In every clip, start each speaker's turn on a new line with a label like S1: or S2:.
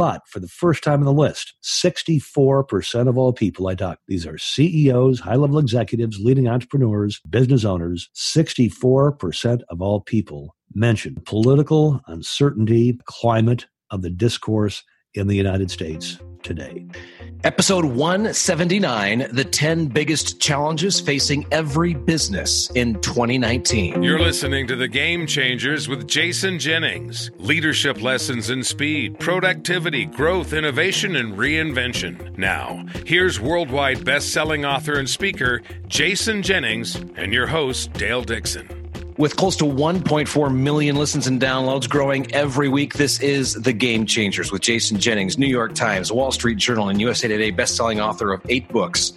S1: But for the first time on the list, 64% of all people I talk, these are CEOs, high level executives, leading entrepreneurs, business owners, 64% of all people mention political uncertainty, climate of the discourse in the United States today.
S2: Episode 179 The 10 Biggest Challenges Facing Every Business in 2019.
S3: You're listening to The Game Changers with Jason Jennings. Leadership lessons in speed, productivity, growth, innovation, and reinvention. Now, here's worldwide best selling author and speaker Jason Jennings and your host, Dale Dixon.
S2: With close to 1.4 million listens and downloads growing every week, this is The Game Changers with Jason Jennings, New York Times, Wall Street Journal, and USA Today best-selling author of eight books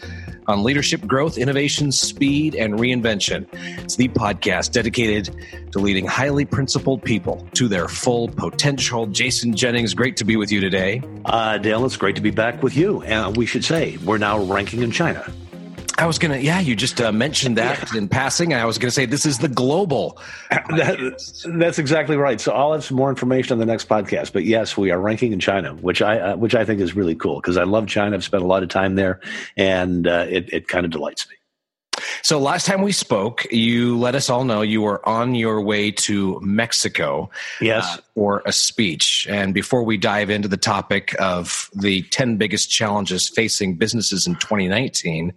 S2: on leadership growth, innovation, speed, and reinvention. It's the podcast dedicated to leading highly principled people to their full potential. Jason Jennings, great to be with you today.
S1: Uh, Dale, it's great to be back with you. And uh, we should say we're now ranking in China.
S2: I was gonna, yeah, you just uh, mentioned that yeah. in passing. And I was gonna say this is the global.
S1: That, that's exactly right. So I'll have some more information on the next podcast. But yes, we are ranking in China, which I uh, which I think is really cool because I love China. I've spent a lot of time there, and uh, it it kind of delights me.
S2: So last time we spoke, you let us all know you were on your way to Mexico.
S1: Yes. Uh,
S2: for a speech. And before we dive into the topic of the 10 biggest challenges facing businesses in 2019,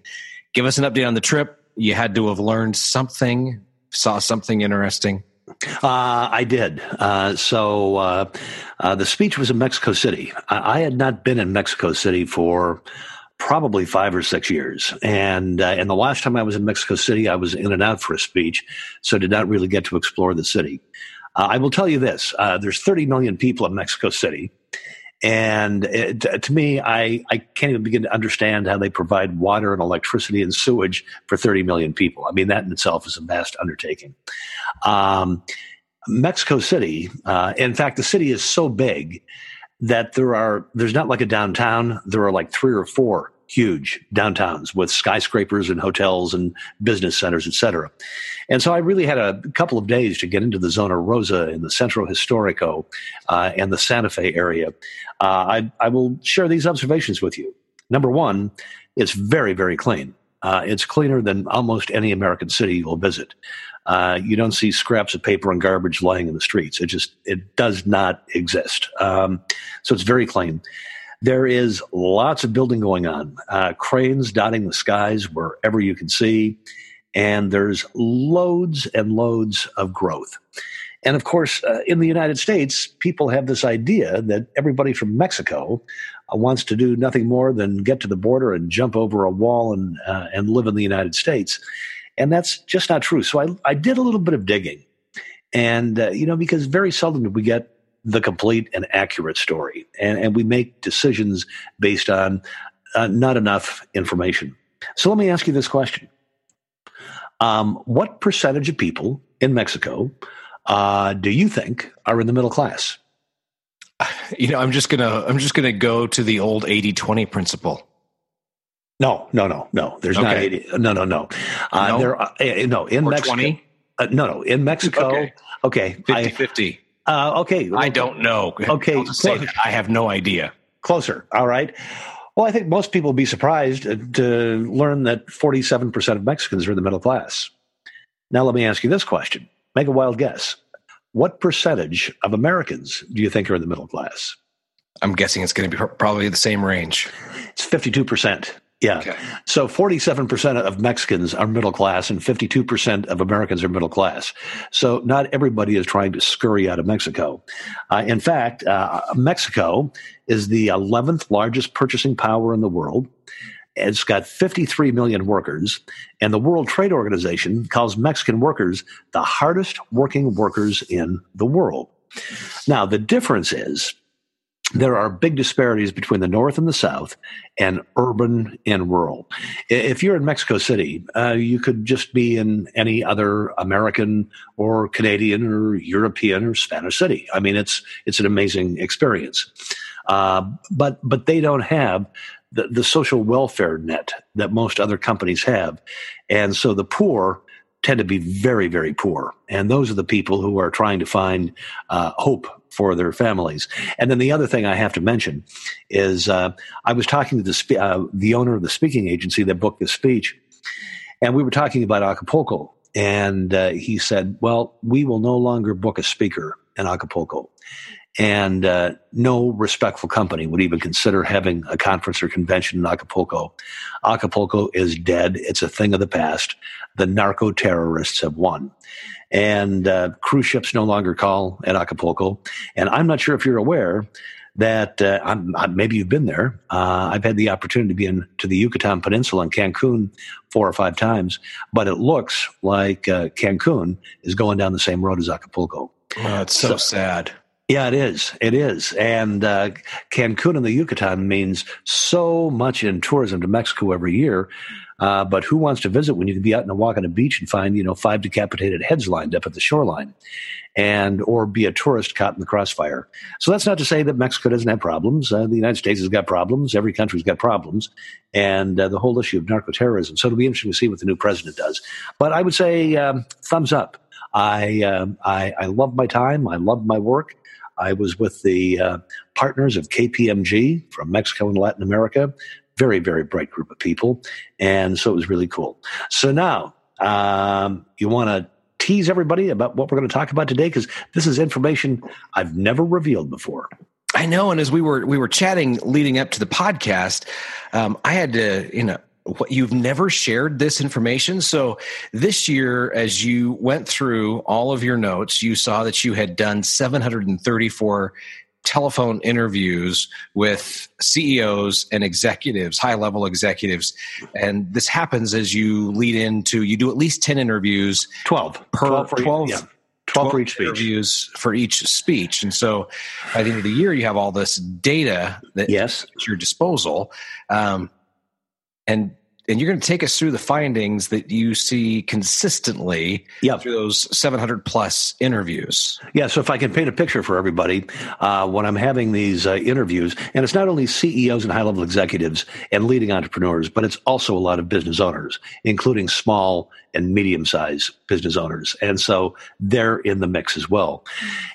S2: Give us an update on the trip. You had to have learned something, saw something interesting.
S1: Uh, I did. Uh, so uh, uh the speech was in Mexico City. I, I, had not been in Mexico City for probably five or six years, and uh, and the last time I was in Mexico City, I was in and out for a speech, so did not really get to explore the city. Uh, I will tell you this: there's 30 million people in Mexico City. And it, to me, I, I can't even begin to understand how they provide water and electricity and sewage for 30 million people. I mean, that in itself is a vast undertaking. Um, Mexico City, uh, in fact, the city is so big that there are, there's not like a downtown, there are like three or four huge downtowns with skyscrapers and hotels and business centers, et cetera. And so I really had a couple of days to get into the Zona Rosa in the Centro Historico uh, and the Santa Fe area. Uh, I, I, will share these observations with you. Number one, it's very, very clean. Uh, it's cleaner than almost any American city you'll visit. Uh, you don't see scraps of paper and garbage lying in the streets. It just it does not exist. Um, so it's very clean. There is lots of building going on, uh, cranes dotting the skies wherever you can see, and there's loads and loads of growth. And of course, uh, in the United States, people have this idea that everybody from Mexico uh, wants to do nothing more than get to the border and jump over a wall and uh, and live in the United States, and that's just not true. So I, I did a little bit of digging, and uh, you know, because very seldom do we get the complete and accurate story. And, and we make decisions based on uh, not enough information. So let me ask you this question um, What percentage of people in Mexico uh, do you think are in the middle class?
S2: You know, I'm just gonna I'm just gonna go to the old 80-20 principle.
S1: No, no, no, no. There's okay. not 80. No, no, no. Uh, no? There, uh, no, in or Mexico. 20? Uh, no, no, in Mexico. Okay. okay
S2: 50 50.
S1: Uh, okay.
S2: I don't know.
S1: Okay.
S2: I have no idea.
S1: Closer. All right. Well, I think most people would be surprised to learn that 47% of Mexicans are in the middle class. Now, let me ask you this question. Make a wild guess. What percentage of Americans do you think are in the middle class?
S2: I'm guessing it's going to be probably the same range.
S1: It's 52%. Yeah. Okay. So 47% of Mexicans are middle class and 52% of Americans are middle class. So not everybody is trying to scurry out of Mexico. Uh, in fact, uh, Mexico is the 11th largest purchasing power in the world. It's got 53 million workers, and the World Trade Organization calls Mexican workers the hardest working workers in the world. Now, the difference is there are big disparities between the North and the South, and urban and rural. If you're in Mexico City, uh, you could just be in any other American or Canadian or European or Spanish city. I mean, it's it's an amazing experience. Uh, but but they don't have the, the social welfare net that most other companies have, and so the poor tend to be very, very poor. And those are the people who are trying to find uh, hope for their families. And then the other thing I have to mention is uh, I was talking to the, spe- uh, the owner of the speaking agency that booked this speech, and we were talking about Acapulco. And uh, he said, Well, we will no longer book a speaker in Acapulco. And uh, no respectful company would even consider having a conference or convention in Acapulco. Acapulco is dead. It's a thing of the past. The narco terrorists have won. And uh, cruise ships no longer call at Acapulco. And I'm not sure if you're aware that uh, I'm, I'm, maybe you've been there. Uh, I've had the opportunity to be in to the Yucatan Peninsula in Cancun four or five times, but it looks like uh, Cancun is going down the same road as Acapulco.
S2: Oh, it's so, so sad.
S1: Yeah, it is. It is. And uh, Cancun and the Yucatan means so much in tourism to Mexico every year. Uh, but who wants to visit when you can be out and walk on a beach and find, you know, five decapitated heads lined up at the shoreline and, or be a tourist caught in the crossfire. So that's not to say that Mexico doesn't have problems. Uh, the United States has got problems. Every country's got problems. And uh, the whole issue of narco terrorism. So it'll be interesting to see what the new president does. But I would say um, thumbs up. I, um, I, I love my time. I love my work. I was with the uh, partners of KPMG from Mexico and Latin America. Very, very bright group of people. And so it was really cool. So now, um, you want to tease everybody about what we're going to talk about today? Because this is information I've never revealed before.
S2: I know, and as we were we were chatting leading up to the podcast, um, I had to you know what you've never shared this information. So this year, as you went through all of your notes, you saw that you had done 734 telephone interviews with CEOs and executives, high level executives. And this happens as you lead into, you do at least 10 interviews.
S1: 12.
S2: Per
S1: 12
S2: for, 12, yeah.
S1: 12, 12 for each
S2: speech. interviews for each speech. And so by the end of the year, you have all this data that
S1: yes.
S2: at your disposal. Um, and and you're going to take us through the findings that you see consistently
S1: yep.
S2: through those 700 plus interviews.
S1: Yeah, so if I can paint a picture for everybody, uh, when I'm having these uh, interviews, and it's not only CEOs and high level executives and leading entrepreneurs, but it's also a lot of business owners, including small and medium sized business owners. And so they're in the mix as well.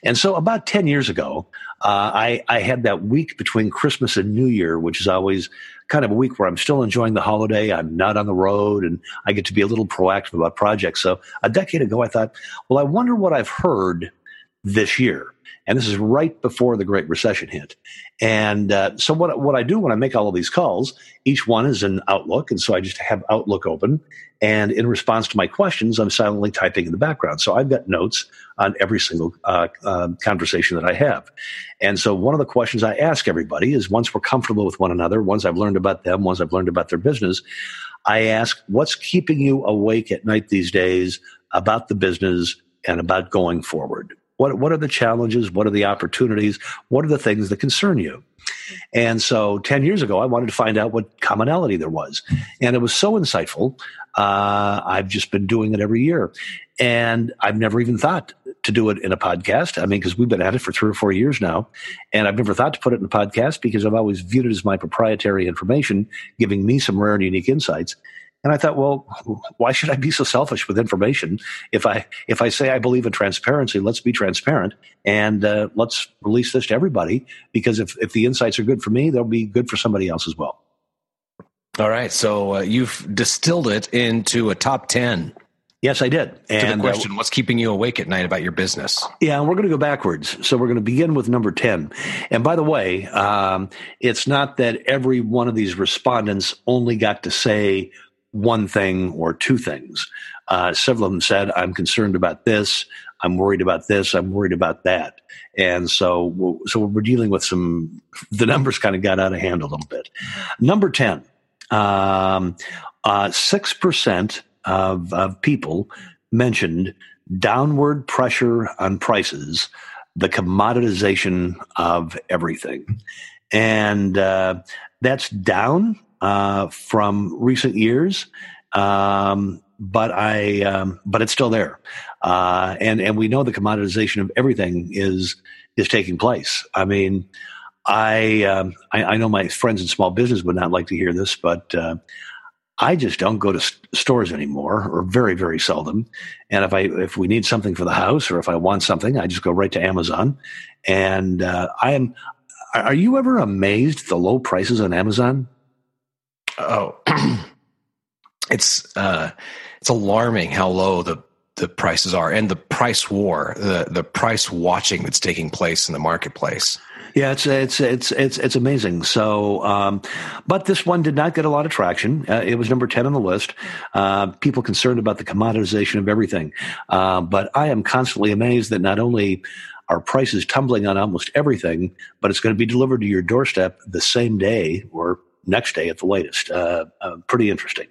S1: And so about 10 years ago, uh, I, I had that week between Christmas and New Year, which is always kind of a week where I'm still enjoying the holiday. I'm not on the road and I get to be a little proactive about projects. So a decade ago, I thought, well, I wonder what I've heard this year. And this is right before the Great Recession hit. And uh, so what, what I do when I make all of these calls, each one is an Outlook. And so I just have Outlook open. And in response to my questions, I'm silently typing in the background. So I've got notes on every single uh, uh, conversation that I have. And so one of the questions I ask everybody is once we're comfortable with one another, once I've learned about them, once I've learned about their business, I ask, what's keeping you awake at night these days about the business and about going forward? What, what are the challenges? What are the opportunities? What are the things that concern you? And so 10 years ago, I wanted to find out what commonality there was. And it was so insightful. Uh, I've just been doing it every year. And I've never even thought to do it in a podcast. I mean, because we've been at it for three or four years now. And I've never thought to put it in a podcast because I've always viewed it as my proprietary information, giving me some rare and unique insights. And I thought, well, why should I be so selfish with information? If I if I say I believe in transparency, let's be transparent and uh, let's release this to everybody. Because if if the insights are good for me, they'll be good for somebody else as well.
S2: All right, so uh, you've distilled it into a top ten.
S1: Yes, I did.
S2: And to the uh, question, uh, what's keeping you awake at night about your business?
S1: Yeah, and we're going to go backwards. So we're going to begin with number 10. And by the way, um, it's not that every one of these respondents only got to say one thing or two things. Uh, several of them said, I'm concerned about this. I'm worried about this. I'm worried about that. And so, so we're dealing with some, the numbers kind of got out of hand a little bit. Number 10, um, uh, 6% of, of people mentioned downward pressure on prices, the commoditization of everything. And uh, that's down uh, from recent years, um, but I um, but it's still there, uh, and and we know the commoditization of everything is is taking place. I mean, I, um, I, I know my friends in small business would not like to hear this, but uh, I just don't go to st- stores anymore, or very, very seldom. And if I if we need something for the house, or if I want something, I just go right to Amazon. And uh, I am. Are you ever amazed at the low prices on Amazon?
S2: Oh, it's uh, it's alarming how low the the prices are, and the price war, the the price watching that's taking place in the marketplace.
S1: Yeah, it's it's it's it's it's amazing. So, um, but this one did not get a lot of traction. Uh, it was number ten on the list. Uh, people concerned about the commoditization of everything, uh, but I am constantly amazed that not only are prices tumbling on almost everything, but it's going to be delivered to your doorstep the same day or next day at the latest. Uh, uh, pretty interesting.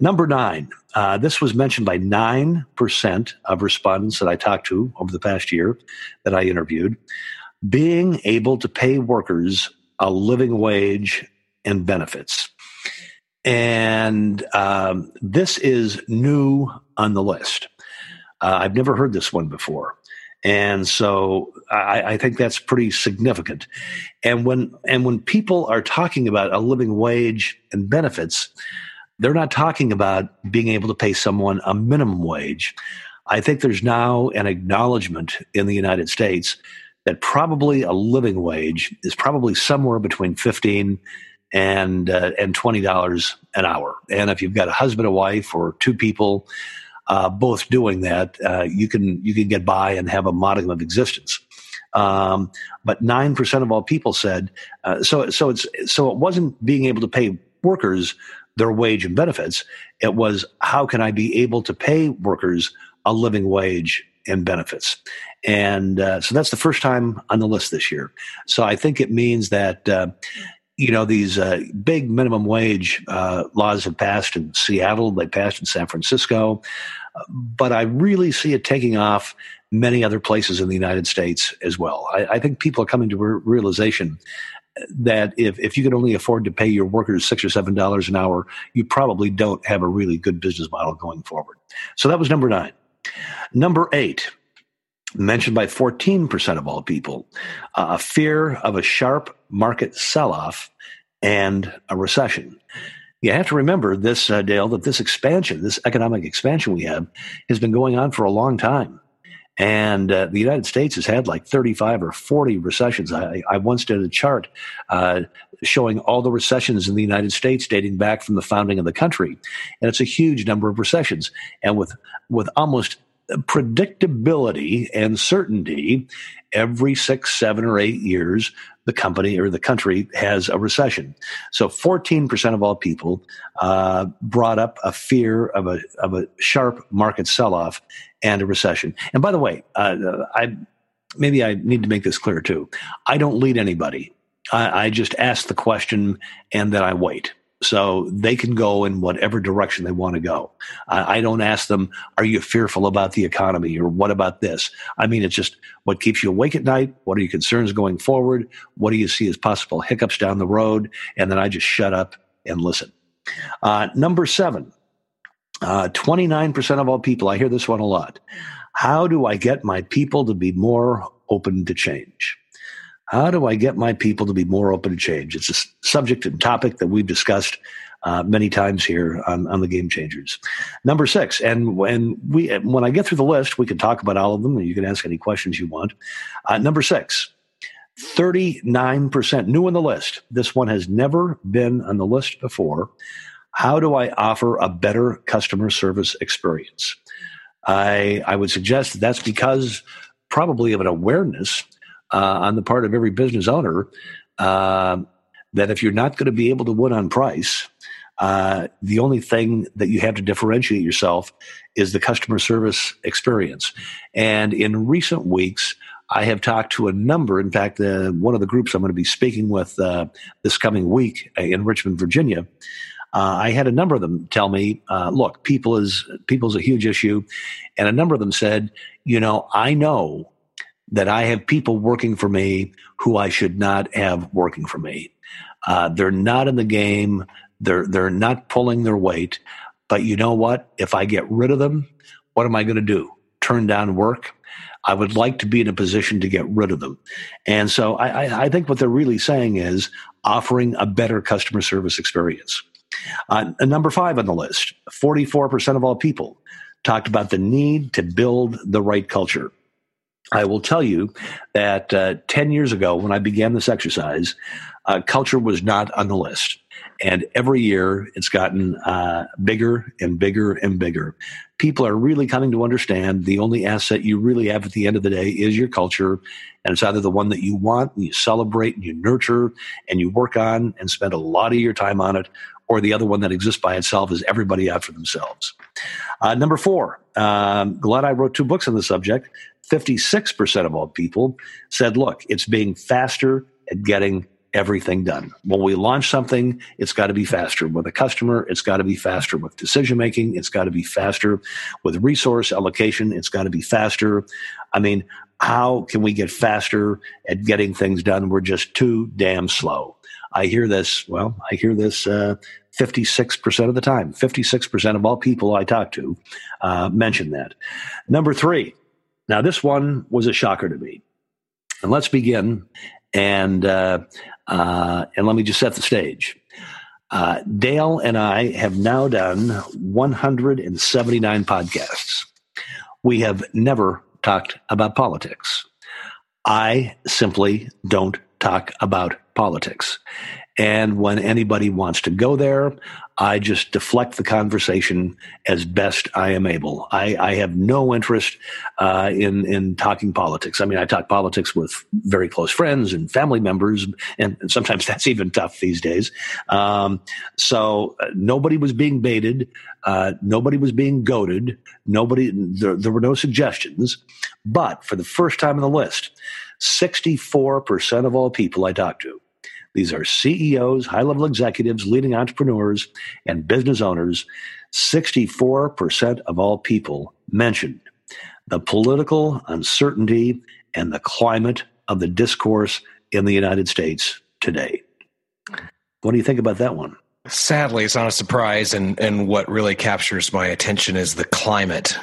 S1: Number nine, uh, this was mentioned by 9% of respondents that I talked to over the past year that I interviewed being able to pay workers a living wage and benefits. And um, this is new on the list. Uh, I've never heard this one before. And so I, I, think that's pretty significant. And when and when people are talking about a living wage and benefits, they're not talking about being able to pay someone a minimum wage. I think there's now an acknowledgement in the United States that probably a living wage is probably somewhere between 15 and uh, and twenty dollars an hour. And if you've got a husband, a wife, or two people uh, both doing that, uh, you can you can get by and have a modicum of existence. Um, but nine percent of all people said uh, so. So it's so it wasn't being able to pay workers their wage and benefits. It was how can I be able to pay workers a living wage and benefits. And uh, so that's the first time on the list this year. So I think it means that. Uh, you know these uh, big minimum wage uh, laws have passed in Seattle, they passed in San Francisco, but I really see it taking off many other places in the United States as well. I, I think people are coming to re- realization that if, if you can only afford to pay your workers six or seven dollars an hour, you probably don't have a really good business model going forward. So that was number nine. Number eight, mentioned by 14% of all people, uh, a fear of a sharp market sell off and a recession. You have to remember this, uh, Dale, that this expansion, this economic expansion we have, has been going on for a long time. And uh, the United States has had like 35 or 40 recessions. I, I once did a chart uh, showing all the recessions in the United States dating back from the founding of the country. And it's a huge number of recessions. And with, with almost predictability and certainty, every six, seven, or eight years, the company or the country has a recession. So 14% of all people uh, brought up a fear of a, of a sharp market sell off and a recession. And by the way, uh, I maybe I need to make this clear too. I don't lead anybody. I, I just ask the question and then I wait so they can go in whatever direction they want to go. I, I, don't ask them, "Are you fearful about the economy?" or "What about this?" I mean, it's just what keeps you awake at night. What are your concerns going forward? What do you see as possible hiccups down the road? And then I just shut up and listen. Uh, number seven, uh, 29% of all people. I hear this one a lot. How do I get my people to be more open to change? How do I get my people to be more open to change? It's a subject and topic that we've discussed uh, many times here on, on the Game Changers. Number six, and when we when I get through the list, we can talk about all of them, and you can ask any questions you want. Uh, number six, 39% new on the list. This one has never been on the list before. How do I offer a better customer service experience? I, I would suggest that that's because probably of an awareness uh, on the part of every business owner uh, that if you're not going to be able to win on price, uh, the only thing that you have to differentiate yourself is the customer service experience. And in recent weeks, I have talked to a number. In fact, uh, one of the groups I'm going to be speaking with uh, this coming week in Richmond, Virginia. Uh, I had a number of them tell me, uh, "Look, people is people is a huge issue," and a number of them said, "You know, I know that I have people working for me who I should not have working for me. Uh, they're not in the game. They're they're not pulling their weight. But you know what? If I get rid of them, what am I going to do? Turn down work? I would like to be in a position to get rid of them. And so I, I, I think what they're really saying is offering a better customer service experience. Uh, number five on the list 44% of all people talked about the need to build the right culture. I will tell you that uh, 10 years ago, when I began this exercise, uh, culture was not on the list. And every year it's gotten uh, bigger and bigger and bigger. People are really coming to understand the only asset you really have at the end of the day is your culture. And it's either the one that you want and you celebrate and you nurture and you work on and spend a lot of your time on it, or the other one that exists by itself is everybody out for themselves. Uh, number four, um, glad I wrote two books on the subject. 56% of all people said, look, it's being faster at getting everything done. When we launch something, it's got to be faster with a customer. It's got to be faster with decision making. It's got to be faster with resource allocation. It's got to be faster. I mean, how can we get faster at getting things done? We're just too damn slow. I hear this, well, I hear this uh, 56% of the time. 56% of all people I talk to uh, mention that. Number three, now this one was a shocker to me. And let's begin and uh, uh, and let me just set the stage. Uh, Dale and I have now done 179 podcasts. We have never talked about politics. I simply don't talk about politics. And when anybody wants to go there, I just deflect the conversation as best I am able. I, I have no interest uh, in in talking politics. I mean, I talk politics with very close friends and family members, and, and sometimes that's even tough these days. Um, so uh, nobody was being baited. Uh, nobody was being goaded. Nobody. There, there were no suggestions. But for the first time in the list, sixty four percent of all people I talked to these are CEOs, high level executives, leading entrepreneurs, and business owners. 64% of all people mentioned the political uncertainty and the climate of the discourse in the United States today. What do you think about that one?
S2: Sadly, it's not a surprise, and and what really captures my attention is the climate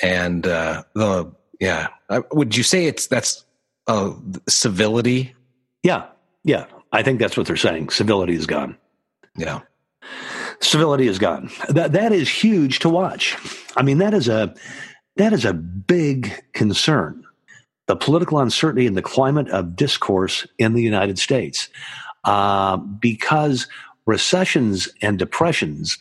S2: and uh, the yeah. Would you say it's that's uh, civility?
S1: Yeah, yeah. I think that's what they're saying. Civility is gone.
S2: Yeah.
S1: Civility is gone. That that is huge to watch. I mean, that is a that is a big concern. The political uncertainty and the climate of discourse in the United States, uh, because recessions and depressions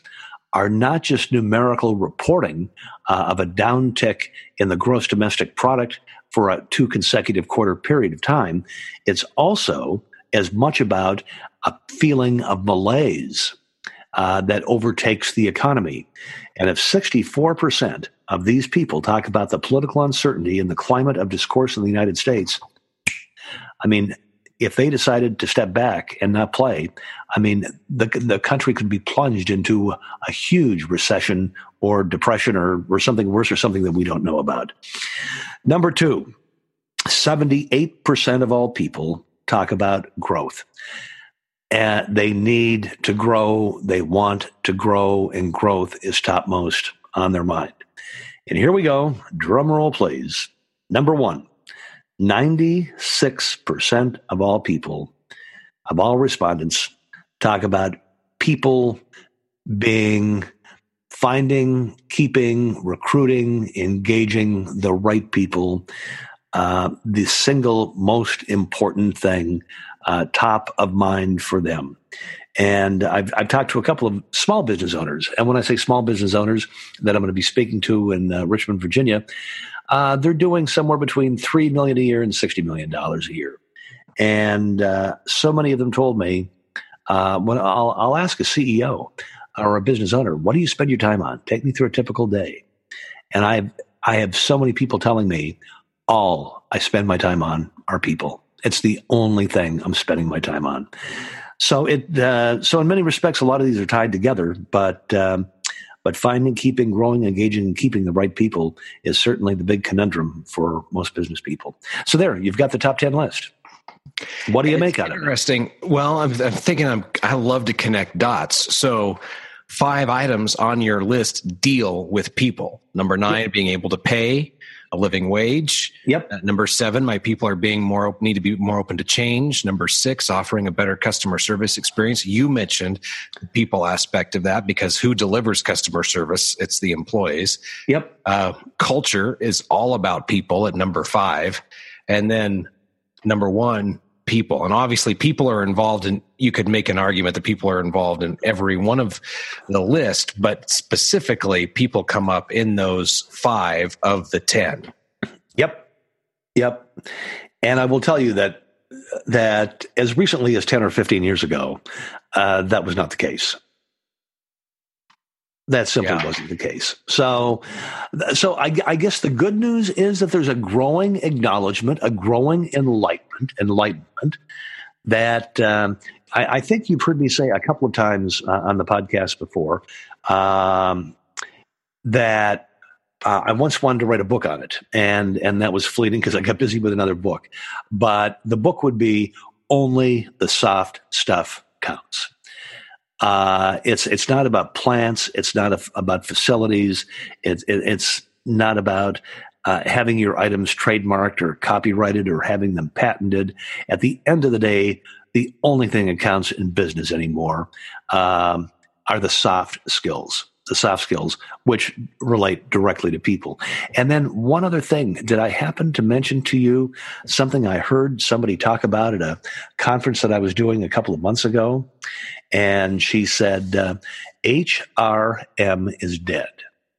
S1: are not just numerical reporting uh, of a downtick in the gross domestic product for a two consecutive quarter period of time. It's also as much about a feeling of malaise uh, that overtakes the economy. And if 64% of these people talk about the political uncertainty and the climate of discourse in the United States, I mean, if they decided to step back and not play, I mean, the, the country could be plunged into a huge recession or depression or, or something worse or something that we don't know about. Number two, 78% of all people talk about growth. And they need to grow, they want to grow, and growth is topmost on their mind. And here we go. Drum roll, please. Number one 96% of all people, of all respondents, talk about people being finding, keeping, recruiting, engaging the right people uh, the single most important thing uh, top of mind for them. And I've, I've talked to a couple of small business owners. And when I say small business owners that I'm going to be speaking to in uh, Richmond, Virginia, uh, they're doing somewhere between 3 million a year and $60 million a year. And uh, so many of them told me, when I'll, I'll ask a CEO or a business owner, what do you spend your time on? Take me through a typical day. And I I have so many people telling me, all I spend my time on are people. It's the only thing I'm spending my time on. So it uh, so in many respects, a lot of these are tied together, but. Um, but finding, keeping, growing, engaging, and keeping the right people is certainly the big conundrum for most business people. So there, you've got the top ten list. What do you make out
S2: of it? Interesting. Well, I'm, I'm thinking I'm, I love to connect dots. So five items on your list deal with people. Number nine, being able to pay a living wage.
S1: Yep.
S2: Uh, number seven, my people are being more need to be more open to change. Number six, offering a better customer service experience. You mentioned the people aspect of that because who delivers customer service? It's the employees.
S1: Yep.
S2: Uh, culture is all about people at number five, and then number one, people. And obviously, people are involved in, you could make an argument that people are involved in every one of the list, but specifically, people come up in those five of the 10.
S1: Yep. Yep. And I will tell you that that as recently as 10 or 15 years ago, uh, that was not the case. That simply yeah. wasn't the case. So, so I, I, guess the good news is that there's a growing acknowledgement, a growing enlightenment, enlightenment that um, I, I, think you've heard me say a couple of times uh, on the podcast before um, that uh, I once wanted to write a book on it, and and that was fleeting because I got busy with another book. But the book would be only the soft stuff counts. Uh, it's it's not about plants. It's not a, about facilities. It's it, it's not about uh, having your items trademarked or copyrighted or having them patented. At the end of the day, the only thing that counts in business anymore um, are the soft skills the soft skills, which relate directly to people. And then one other thing, did I happen to mention to you something I heard somebody talk about at a conference that I was doing a couple of months ago? And she said, uh, HRM is dead.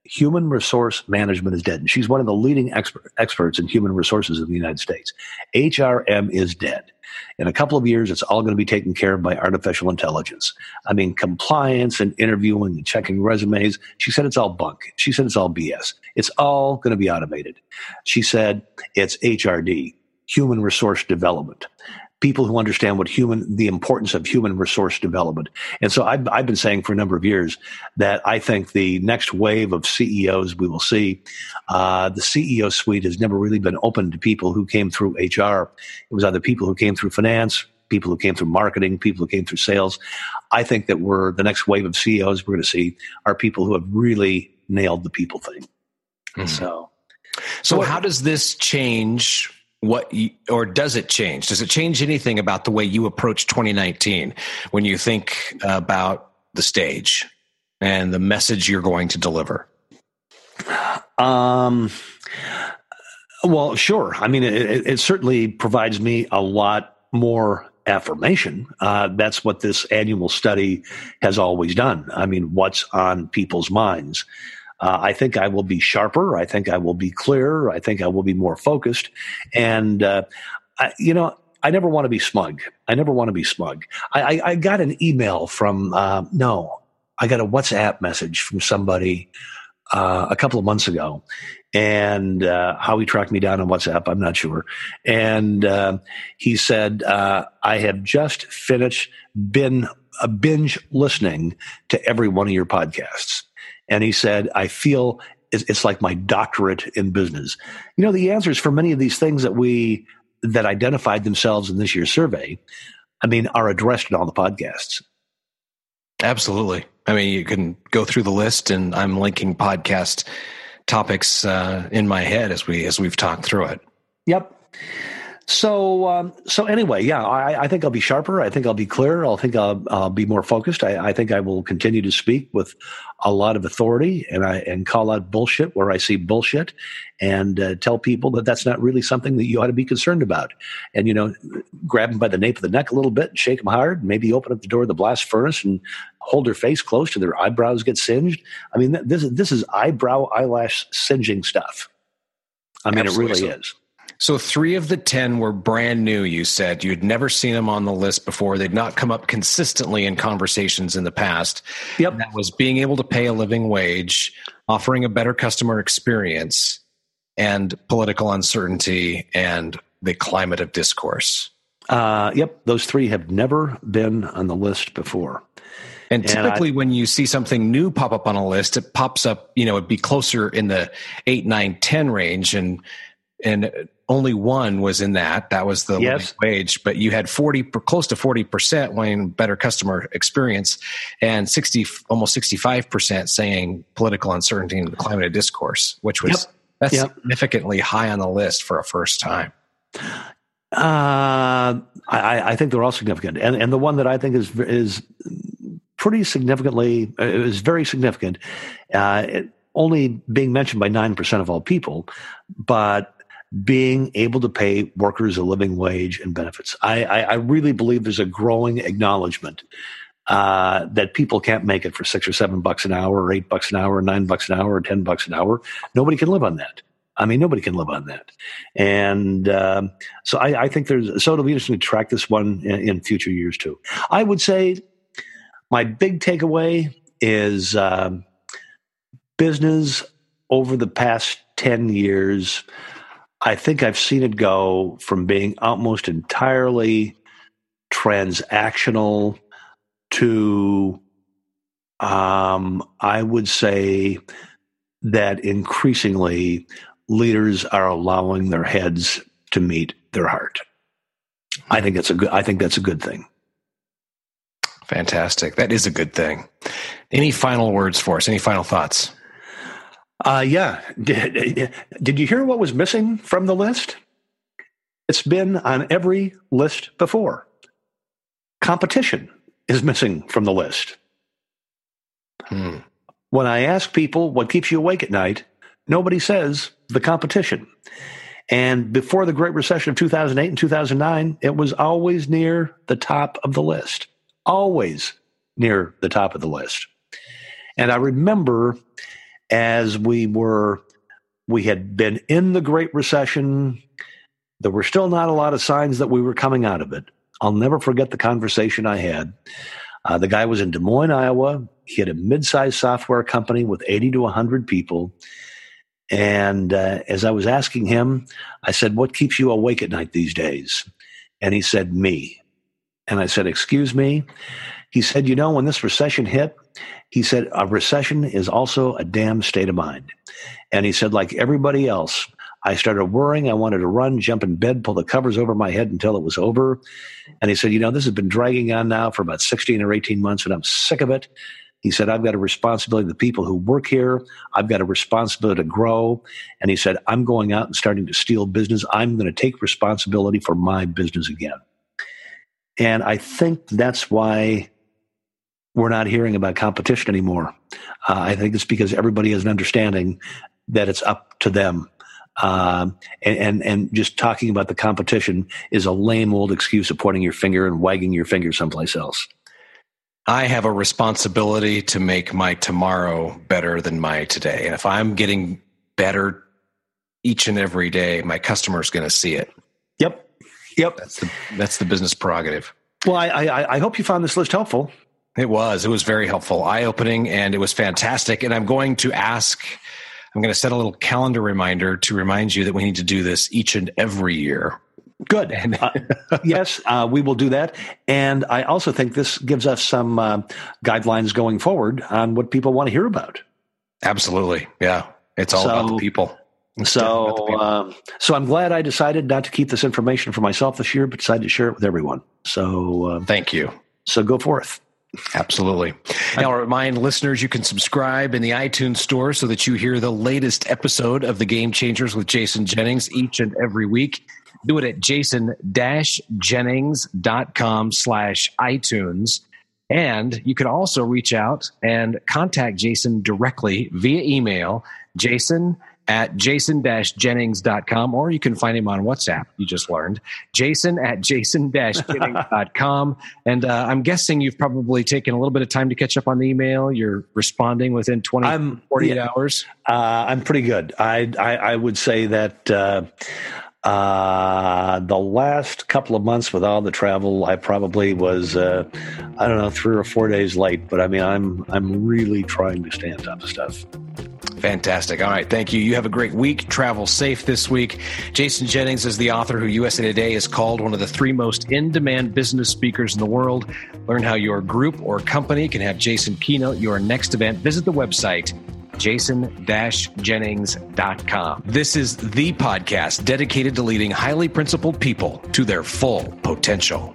S1: Human resource management is dead. And she's one of the leading expert, experts in human resources in the United States. HRM is dead. In a couple of years, it's all going to be taken care of by artificial intelligence. I mean, compliance and interviewing and checking resumes. She said it's all bunk. She said it's all BS. It's all going to be automated. She said it's HRD, human resource development people who understand what human the importance of human resource development. And so I've, I've been saying for a number of years that I think the next wave of CEOs we will see, uh, the CEO suite has never really been open to people who came through HR. It was either people who came through finance, people who came through marketing, people who came through sales. I think that we're the next wave of CEOs we're going to see are people who have really nailed the people thing. Mm-hmm. So,
S2: so how does this change what you, or does it change? Does it change anything about the way you approach 2019 when you think about the stage and the message you're going to deliver?
S1: Um, well, sure. I mean, it, it certainly provides me a lot more affirmation. Uh, that's what this annual study has always done. I mean, what's on people's minds? Uh, I think I will be sharper. I think I will be clearer. I think I will be more focused. And, uh, I, you know, I never want to be smug. I never want to be smug. I, I, I got an email from, uh, no, I got a WhatsApp message from somebody uh, a couple of months ago. And uh, how he tracked me down on WhatsApp, I'm not sure. And uh, he said, I have just finished, been a binge listening to every one of your podcasts. And he said, I feel it's like my doctorate in business. You know, the answers for many of these things that we, that identified themselves in this year's survey, I mean, are addressed in all the podcasts.
S2: Absolutely. I mean, you can go through the list, and I'm linking podcast topics uh, in my head as we as we've talked through it.
S1: Yep. So, um, so anyway, yeah, I, I, think I'll be sharper. I think I'll be clearer. I think I'll, I'll be more focused. I, I, think I will continue to speak with a lot of authority and I and call out bullshit where I see bullshit, and uh, tell people that that's not really something that you ought to be concerned about. And you know, grab them by the nape of the neck a little bit, and shake them hard, maybe open up the door of the blast furnace and hold their face close to their eyebrows get singed. I mean, this is this is eyebrow eyelash singeing stuff. I mean, Absolutely. it really is.
S2: So three of the 10 were brand new, you said. You'd never seen them on the list before. They'd not come up consistently in conversations in the past.
S1: Yep.
S2: And that was being able to pay a living wage, offering a better customer experience, and political uncertainty and the climate of discourse.
S1: Uh, yep. Those three have never been on the list before.
S2: And typically, and I, when you see something new pop up on a list, it pops up, you know, it'd be closer in the eight, nine, 10 range. And and only one was in that. That was the yes. wage, but you had 40, close to 40% wanting better customer experience and 60, almost 65% saying political uncertainty and the climate of discourse, which was yep. That's yep. significantly high on the list for a first time.
S1: Uh, I, I, think they're all significant, and and the one that I think is is pretty significantly uh, is very significant, uh, it, only being mentioned by nine percent of all people, but being able to pay workers a living wage and benefits. I, I, I really believe there's a growing acknowledgement uh, that people can't make it for six or seven bucks an hour, or eight bucks an hour, or nine bucks an hour, or ten bucks an hour. Nobody can live on that. I mean, nobody can live on that. And um, so I, I, think there's, so it'll be interesting to track this one in, in, future years too. I would say my big takeaway is um, business over the past 10 years. I think I've seen it go from being almost entirely transactional to, um, I would say, that increasingly leaders are allowing their heads to meet their heart. I think that's a good. I think that's a good thing.
S2: Fantastic. That is a good thing. Any final words for us? Any final thoughts?
S1: Uh, yeah. Did, did you hear what was missing from the list? It's been on every list before. Competition is missing from the list. Hmm. When I ask people what keeps you awake at night, nobody says the competition. And before the Great Recession of 2008 and 2009, it was always near the top of the list, always near the top of the list. And I remember as we were, we had been in the Great Recession, there were still not a lot of signs that we were coming out of it. I'll never forget the conversation I had. Uh, the guy was in Des Moines, Iowa. He had a mid sized software company with 80 to 100 people. And uh, as I was asking him, I said, What keeps you awake at night these days? And he said, Me. And I said, Excuse me? He said, You know, when this recession hit, he said, A recession is also a damn state of mind. And he said, Like everybody else, I started worrying. I wanted to run, jump in bed, pull the covers over my head until it was over. And he said, You know, this has been dragging on now for about 16 or 18 months, and I'm sick of it. He said, I've got a responsibility to the people who work here. I've got a responsibility to grow. And he said, I'm going out and starting to steal business. I'm going to take responsibility for my business again. And I think that's why we're not hearing about competition anymore. Uh, I think it's because everybody has an understanding that it's up to them. Um, and, and, and just talking about the competition is a lame old excuse of pointing your finger and wagging your finger someplace else.
S2: I have a responsibility to make my tomorrow better than my today. And if I'm getting better each and every day, my customer is going to see it.
S1: Yep. Yep.
S2: That's the, that's the business prerogative.
S1: Well, I, I, I hope you found this list helpful.
S2: It was. It was very helpful, eye opening, and it was fantastic. And I'm going to ask, I'm going to set a little calendar reminder to remind you that we need to do this each and every year
S1: Good. Uh, yes, uh, we will do that. And I also think this gives us some uh, guidelines going forward on what people want to hear about.
S2: Absolutely. Yeah. It's all so, about the people.
S1: so, people. Um, so I'm glad I decided not to keep this information for myself this year, but decided to share it with everyone. So,
S2: um, thank you.
S1: So, go forth.
S2: Absolutely. Now, I'll remind listeners you can subscribe in the iTunes store so that you hear the latest episode of The Game Changers with Jason Jennings each and every week do it at jason-jennings.com slash iTunes. And you can also reach out and contact Jason directly via email, jason at jason-jennings.com, or you can find him on WhatsApp, you just learned, jason at jason-jennings.com. and uh, I'm guessing you've probably taken a little bit of time to catch up on the email. You're responding within 20, I'm, 48 yeah, hours.
S1: Uh, I'm pretty good. I, I, I would say that uh, uh, the last couple of months with all the travel, I probably was, uh, I don't know, three or four days late. But I mean, I'm I'm really trying to stay on top of stuff.
S2: Fantastic. All right. Thank you. You have a great week. Travel safe this week. Jason Jennings is the author who USA Today is called one of the three most in demand business speakers in the world. Learn how your group or company can have Jason keynote your next event. Visit the website jason-jennings.com. This is the podcast dedicated to leading highly principled people to their full potential.